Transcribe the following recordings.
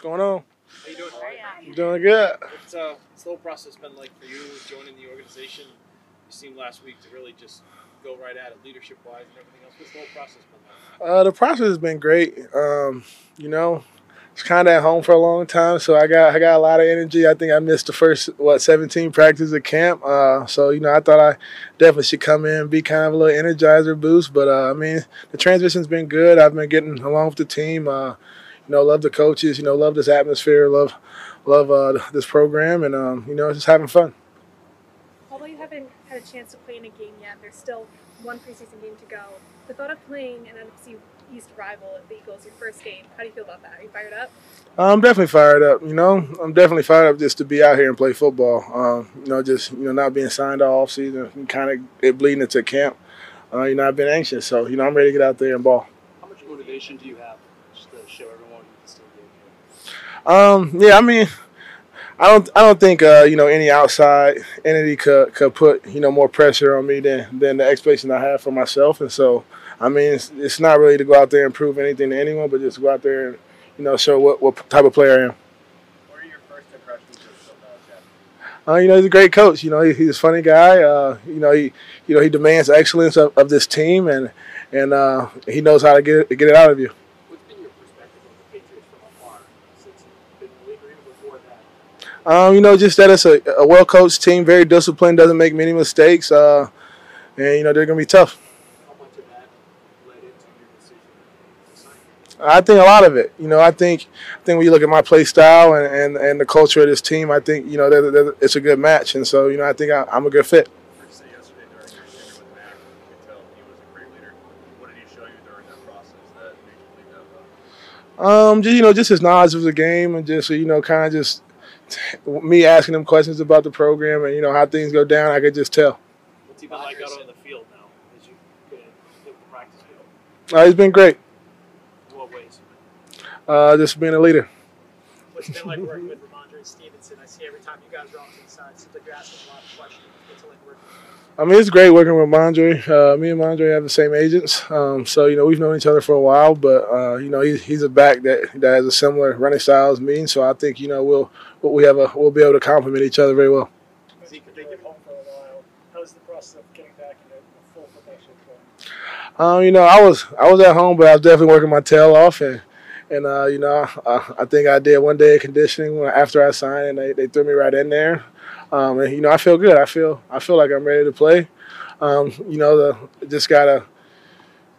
What's going on? How you doing? I'm doing good. What's uh, what's the whole process been like for you joining the organization? You seemed last week to really just go right at it, leadership wise and everything else. What's the whole process been like? Uh, the process has been great. Um, you know, it's kind of at home for a long time, so I got I got a lot of energy. I think I missed the first what 17 practices at camp. Uh, so you know, I thought I definitely should come in and be kind of a little energizer boost. But uh, I mean, the transition's been good. I've been getting along with the team. Uh, you know, love the coaches. You know, love this atmosphere. Love love uh, this program, and um, you know, just having fun. Although you haven't had a chance to play in a game yet, there's still one preseason game to go. The thought of playing an NFC East rival at the Eagles, your first game, how do you feel about that? Are you fired up? I'm definitely fired up. You know, I'm definitely fired up just to be out here and play football. Um, you know, just you know, not being signed off season and kind of it bleeding into camp. Uh, you know, I've been anxious, so you know, I'm ready to get out there and ball. How much motivation do you have just to show everyone you can still get here? Um, yeah, I mean, I don't, I don't think uh, you know any outside entity could could put you know more pressure on me than than the expectation I have for myself, and so I mean, it's, it's not really to go out there and prove anything to anyone, but just go out there and you know show what what type of player I am. What are your first impressions of Uh, you know, he's a great coach. You know, he, he's a funny guy. Uh, you know, he you know he demands excellence of, of this team, and and uh, he knows how to get it, get it out of you. What's been your perspective of the Patriots from afar since you've been in the league or even before that? Um, you know, just that it's a, a well coached team, very disciplined, doesn't make many mistakes, uh, and you know they're gonna be tough. To? I think a lot of it. You know, I think I think when you look at my play style and, and, and the culture of this team, I think you know they're, they're, it's a good match, and so you know I think I, I'm a good fit. Um, just you know, just his knowledge of the game, and just you know, kind of just me asking them questions about the program and you know how things go down. I could just tell. What's he been like out on the field now? As you the practice field? Uh, he's been great. In what ways? Uh, just being a leader. What's it been like working with Rhamondre Stevenson? I see every time you guys are off to the side, it seems like you're asking a lot of questions. What's it like working? I mean, it's great working with Mondre. Uh, me and Mondre have the same agents, um, so you know we've known each other for a while. But uh, you know he's, he's a back that, that has a similar running style as me, so I think you know we'll we have a we'll be able to complement each other very well. Zeke, you've home for a while. How the process of getting back into full football? Um, you know, I was I was at home, but I was definitely working my tail off, and and uh, you know, I, I think I did one day of conditioning after I signed, and they, they threw me right in there. Um, and you know, I feel good. I feel I feel like I'm ready to play. Um, you know, the just gotta.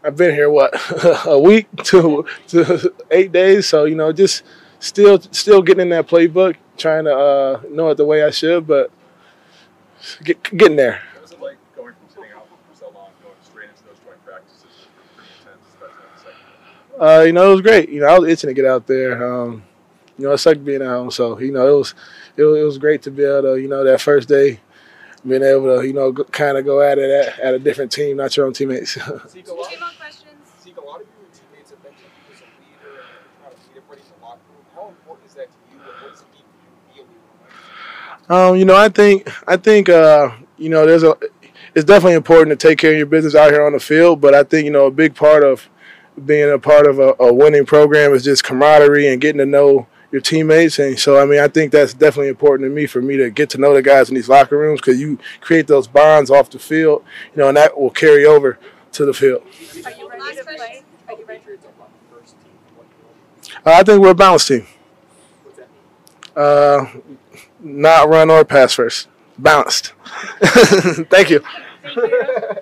I've been here what a week to to eight days, so you know, just still still getting in that playbook, trying to uh, know it the way I should, but get, getting there. What was it like going from sitting out for so long, going straight into those joint practices? Pretty intense, especially in the second half. Uh, you know, it was great. You know, I was itching to get out there. Um, you know, it sucked being at home. So, you know, it was, it was it was great to be able to, you know, that first day, being able to, you know, kind of go at it at, at a different team, not your own teammates. Zeke, a lot, Two more questions. Zeke, a lot of your teammates have mentioned you as a leader and trying to lead everybody in the locker room. How important is that to you, what does it mean for you to be a leader? Um, you know, I think I think uh, you know, there's a it's definitely important to take care of your business out here on the field, but I think, you know, a big part of being a part of a, a winning program is just camaraderie and getting to know your teammates. And so, I mean, I think that's definitely important to me for me to get to know the guys in these locker rooms because you create those bonds off the field, you know, and that will carry over to the field. Are you ready to play? Are you ready? Patriots are first team. What do you know? Uh, I think we're a balanced team. What's that mean? Uh, not run or pass first. Balanced. Thank you. Thank you.